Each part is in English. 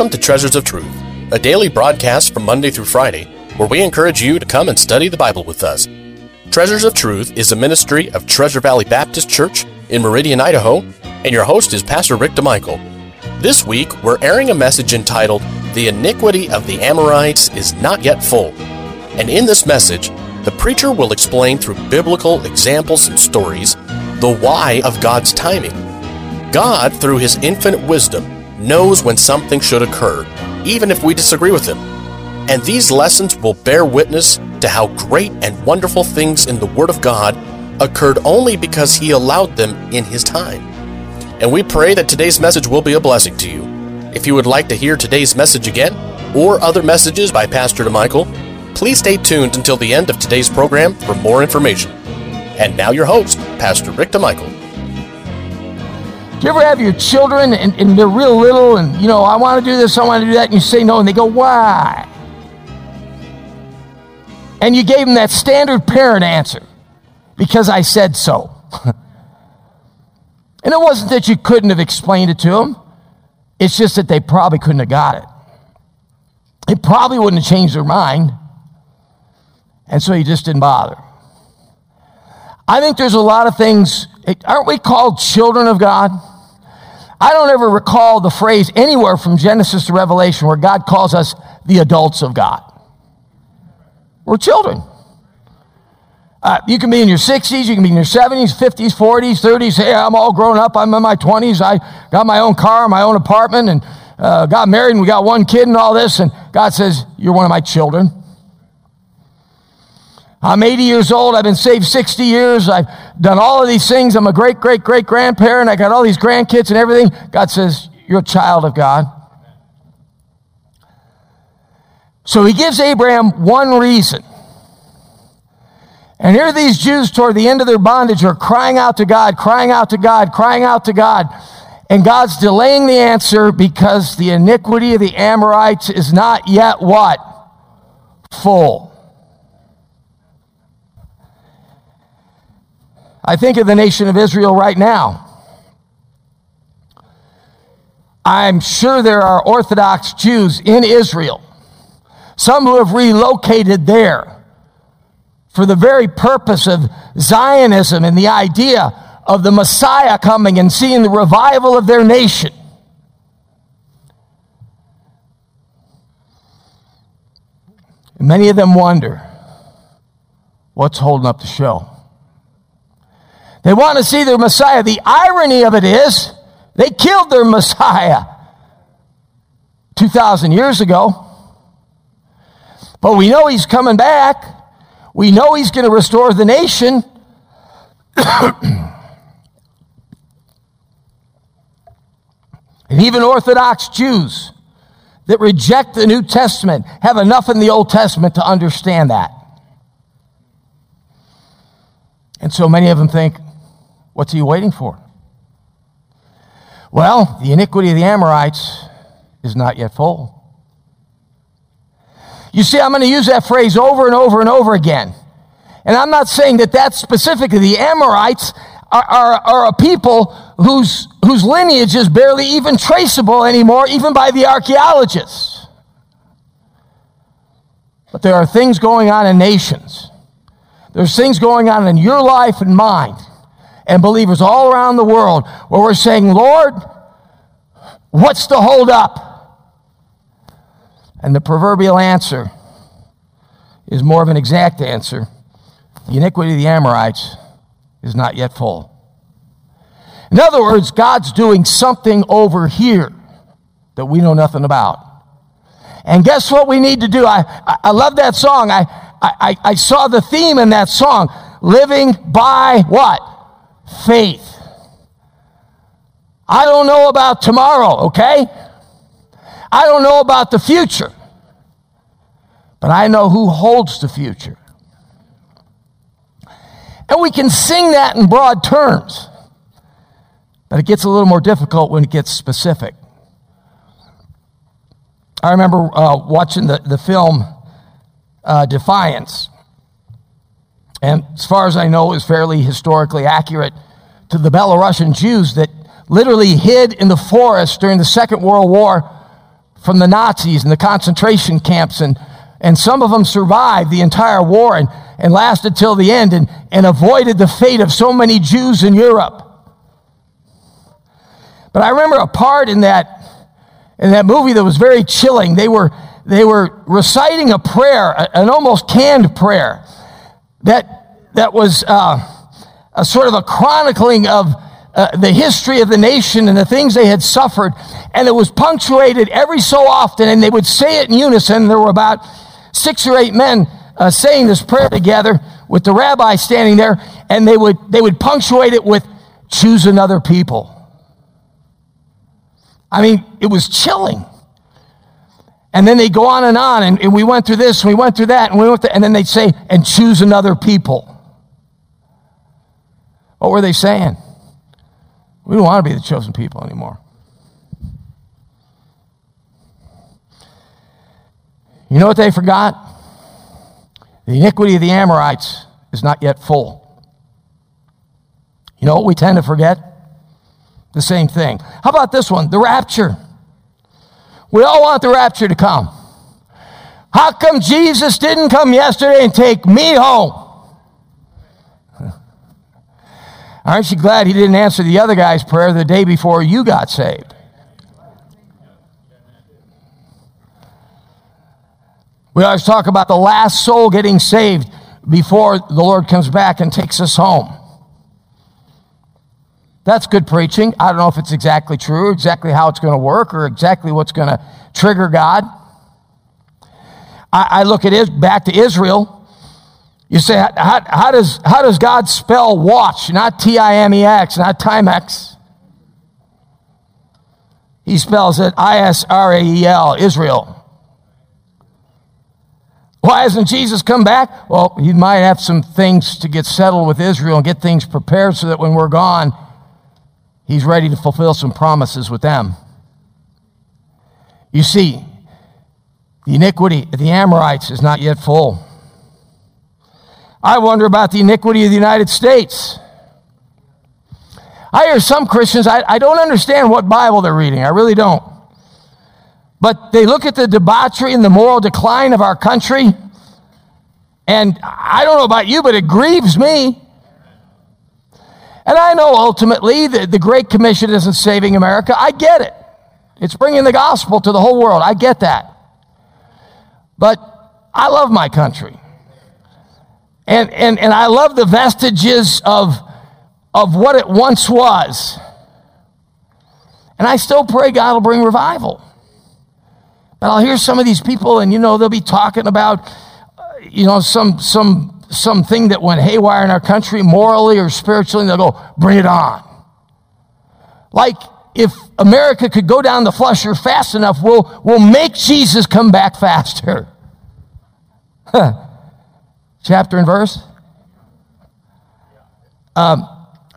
Welcome to Treasures of Truth, a daily broadcast from Monday through Friday, where we encourage you to come and study the Bible with us. Treasures of Truth is a ministry of Treasure Valley Baptist Church in Meridian, Idaho, and your host is Pastor Rick DeMichael. This week, we're airing a message entitled, The Iniquity of the Amorites is Not Yet Full. And in this message, the preacher will explain through biblical examples and stories the why of God's timing. God, through his infinite wisdom, knows when something should occur, even if we disagree with him. And these lessons will bear witness to how great and wonderful things in the Word of God occurred only because he allowed them in his time. And we pray that today's message will be a blessing to you. If you would like to hear today's message again, or other messages by Pastor DeMichael, please stay tuned until the end of today's program for more information. And now your host, Pastor Rick DeMichael. Do you ever have your children and, and they're real little and, you know, I want to do this, I want to do that, and you say no, and they go, why? And you gave them that standard parent answer because I said so. and it wasn't that you couldn't have explained it to them, it's just that they probably couldn't have got it. It probably wouldn't have changed their mind. And so you just didn't bother. I think there's a lot of things, aren't we called children of God? I don't ever recall the phrase anywhere from Genesis to Revelation where God calls us the adults of God. We're children. Uh, you can be in your 60s, you can be in your 70s, 50s, 40s, 30s. Hey, I'm all grown up. I'm in my 20s. I got my own car, my own apartment, and uh, got married, and we got one kid and all this. And God says, You're one of my children. I'm 80 years old. I've been saved 60 years. I've done all of these things. I'm a great, great, great grandparent. I got all these grandkids and everything. God says, You're a child of God. So he gives Abraham one reason. And here these Jews, toward the end of their bondage, are crying out to God, crying out to God, crying out to God. And God's delaying the answer because the iniquity of the Amorites is not yet what? Full. I think of the nation of Israel right now. I'm sure there are Orthodox Jews in Israel, some who have relocated there for the very purpose of Zionism and the idea of the Messiah coming and seeing the revival of their nation. Many of them wonder what's holding up the show. They want to see their Messiah. The irony of it is, they killed their Messiah 2,000 years ago. But we know he's coming back. We know he's going to restore the nation. and even Orthodox Jews that reject the New Testament have enough in the Old Testament to understand that. And so many of them think, What's he waiting for? Well, the iniquity of the Amorites is not yet full. You see, I'm going to use that phrase over and over and over again. And I'm not saying that that's specifically the Amorites are, are, are a people whose, whose lineage is barely even traceable anymore, even by the archaeologists. But there are things going on in nations. There's things going on in your life and mine and believers all around the world where we're saying, Lord, what's the hold up? And the proverbial answer is more of an exact answer. The iniquity of the Amorites is not yet full. In other words, God's doing something over here that we know nothing about. And guess what we need to do? I, I, I love that song. I, I, I saw the theme in that song. Living by what? Faith. I don't know about tomorrow, okay? I don't know about the future. But I know who holds the future. And we can sing that in broad terms. But it gets a little more difficult when it gets specific. I remember uh, watching the, the film uh, Defiance. And as far as I know, is fairly historically accurate to the Belarusian Jews that literally hid in the forest during the Second World War from the Nazis and the concentration camps, and, and some of them survived the entire war and, and lasted till the end and, and avoided the fate of so many Jews in Europe. But I remember a part in that, in that movie that was very chilling. They were, they were reciting a prayer, an almost canned prayer, that, that was uh, a sort of a chronicling of uh, the history of the nation and the things they had suffered. And it was punctuated every so often, and they would say it in unison. There were about six or eight men uh, saying this prayer together with the rabbi standing there, and they would, they would punctuate it with, choose another people. I mean, it was chilling. And then they go on and on, and, and we went through this, and we went through that, and we went through, and then they'd say, and choose another people. What were they saying? We don't want to be the chosen people anymore. You know what they forgot? The iniquity of the Amorites is not yet full. You know what we tend to forget? The same thing. How about this one? The rapture. We all want the rapture to come. How come Jesus didn't come yesterday and take me home? Aren't you glad he didn't answer the other guy's prayer the day before you got saved? We always talk about the last soul getting saved before the Lord comes back and takes us home. That's good preaching. I don't know if it's exactly true, exactly how it's going to work, or exactly what's going to trigger God. I, I look at it back to Israel. You say, how, how, does, how does God spell watch? Not T I M E X, not Timex. He spells it I S R A E L, Israel. Why hasn't Jesus come back? Well, he might have some things to get settled with Israel and get things prepared so that when we're gone, he's ready to fulfill some promises with them. You see, the iniquity of the Amorites is not yet full. I wonder about the iniquity of the United States. I hear some Christians, I, I don't understand what Bible they're reading. I really don't. But they look at the debauchery and the moral decline of our country, and I don't know about you, but it grieves me. And I know ultimately that the Great Commission isn't saving America. I get it. It's bringing the gospel to the whole world. I get that. But I love my country. And, and, and I love the vestiges of, of what it once was. And I still pray God will bring revival. But I'll hear some of these people, and you know, they'll be talking about, uh, you know, some, some, something that went haywire in our country, morally or spiritually, and they'll go, bring it on. Like if America could go down the flusher fast enough, we'll, we'll make Jesus come back faster. chapter and verse? Um,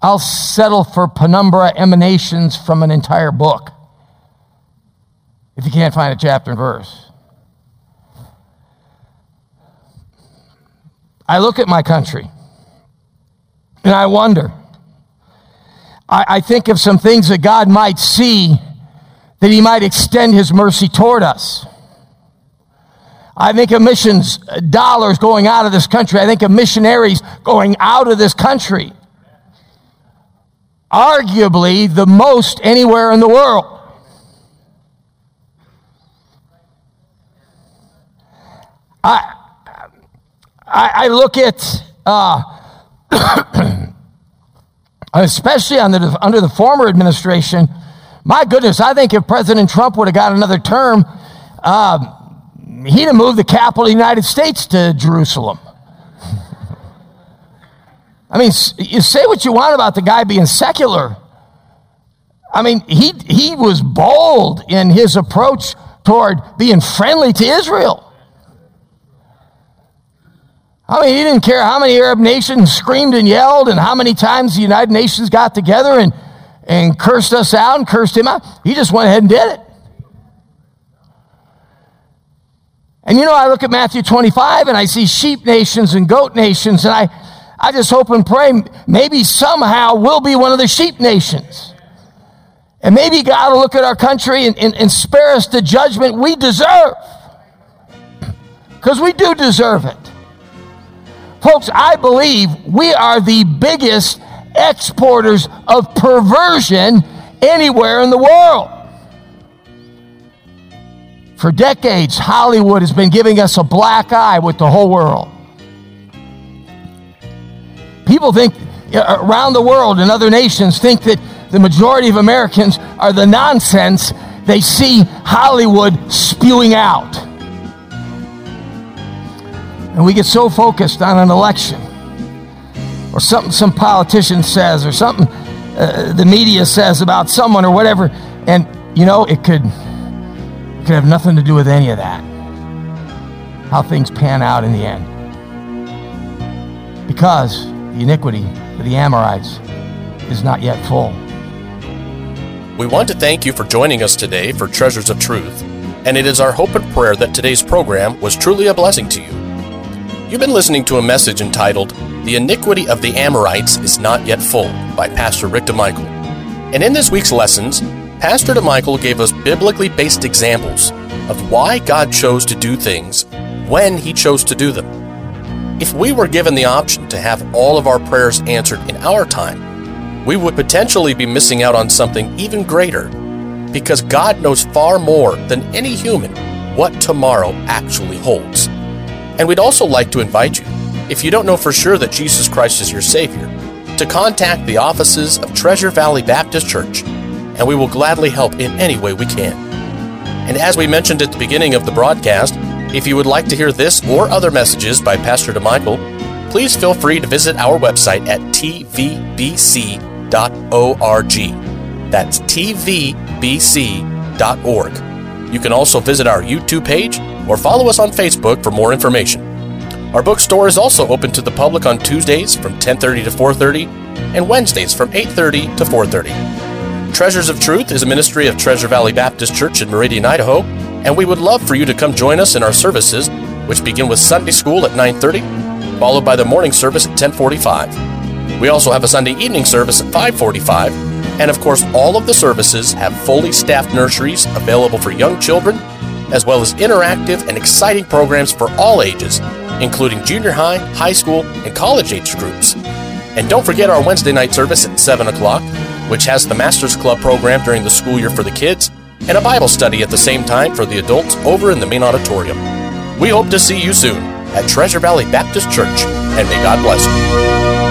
I'll settle for penumbra emanations from an entire book if you can't find a chapter and verse. I look at my country and I wonder. I, I think of some things that God might see that He might extend His mercy toward us. I think of missions uh, dollars going out of this country. I think of missionaries going out of this country. Arguably the most anywhere in the world. I, I, I look at, uh, especially under the, under the former administration, my goodness, I think if President Trump would have got another term, uh, he'd have moved the capital of the United States to Jerusalem. I mean, you say what you want about the guy being secular. I mean, he, he was bold in his approach toward being friendly to Israel. I mean, he didn't care how many Arab nations screamed and yelled and how many times the United Nations got together and, and cursed us out and cursed him out. He just went ahead and did it. And you know, I look at Matthew 25 and I see sheep nations and goat nations, and I, I just hope and pray maybe somehow we'll be one of the sheep nations. And maybe God will look at our country and, and, and spare us the judgment we deserve. Because we do deserve it. Folks, I believe we are the biggest exporters of perversion anywhere in the world. For decades, Hollywood has been giving us a black eye with the whole world. People think uh, around the world and other nations think that the majority of Americans are the nonsense they see Hollywood spewing out. And we get so focused on an election or something some politician says or something uh, the media says about someone or whatever. And, you know, it could, it could have nothing to do with any of that. How things pan out in the end. Because the iniquity of the Amorites is not yet full. We want to thank you for joining us today for Treasures of Truth, and it is our hope and prayer that today's program was truly a blessing to you. You've been listening to a message entitled, The Iniquity of the Amorites is Not Yet Full by Pastor Rick DeMichael. And in this week's lessons, Pastor DeMichael gave us biblically based examples of why God chose to do things when He chose to do them. If we were given the option to have all of our prayers answered in our time, we would potentially be missing out on something even greater because God knows far more than any human what tomorrow actually holds. And we'd also like to invite you, if you don't know for sure that Jesus Christ is your Savior, to contact the offices of Treasure Valley Baptist Church, and we will gladly help in any way we can. And as we mentioned at the beginning of the broadcast, if you would like to hear this or other messages by Pastor DeMichael, please feel free to visit our website at tvbc.org. That's tvbc.org. You can also visit our YouTube page or follow us on Facebook for more information. Our bookstore is also open to the public on Tuesdays from 10:30 to 4:30 and Wednesdays from 8:30 to 4:30. Treasures of Truth is a ministry of Treasure Valley Baptist Church in Meridian, Idaho, and we would love for you to come join us in our services, which begin with Sunday school at 9:30, followed by the morning service at 10:45. We also have a Sunday evening service at 5:45, and of course, all of the services have fully staffed nurseries available for young children as well as interactive and exciting programs for all ages, including junior high, high school, and college age groups. And don't forget our Wednesday night service at 7 o'clock, which has the Masters Club program during the school year for the kids, and a Bible study at the same time for the adults over in the main auditorium. We hope to see you soon at Treasure Valley Baptist Church, and may God bless you.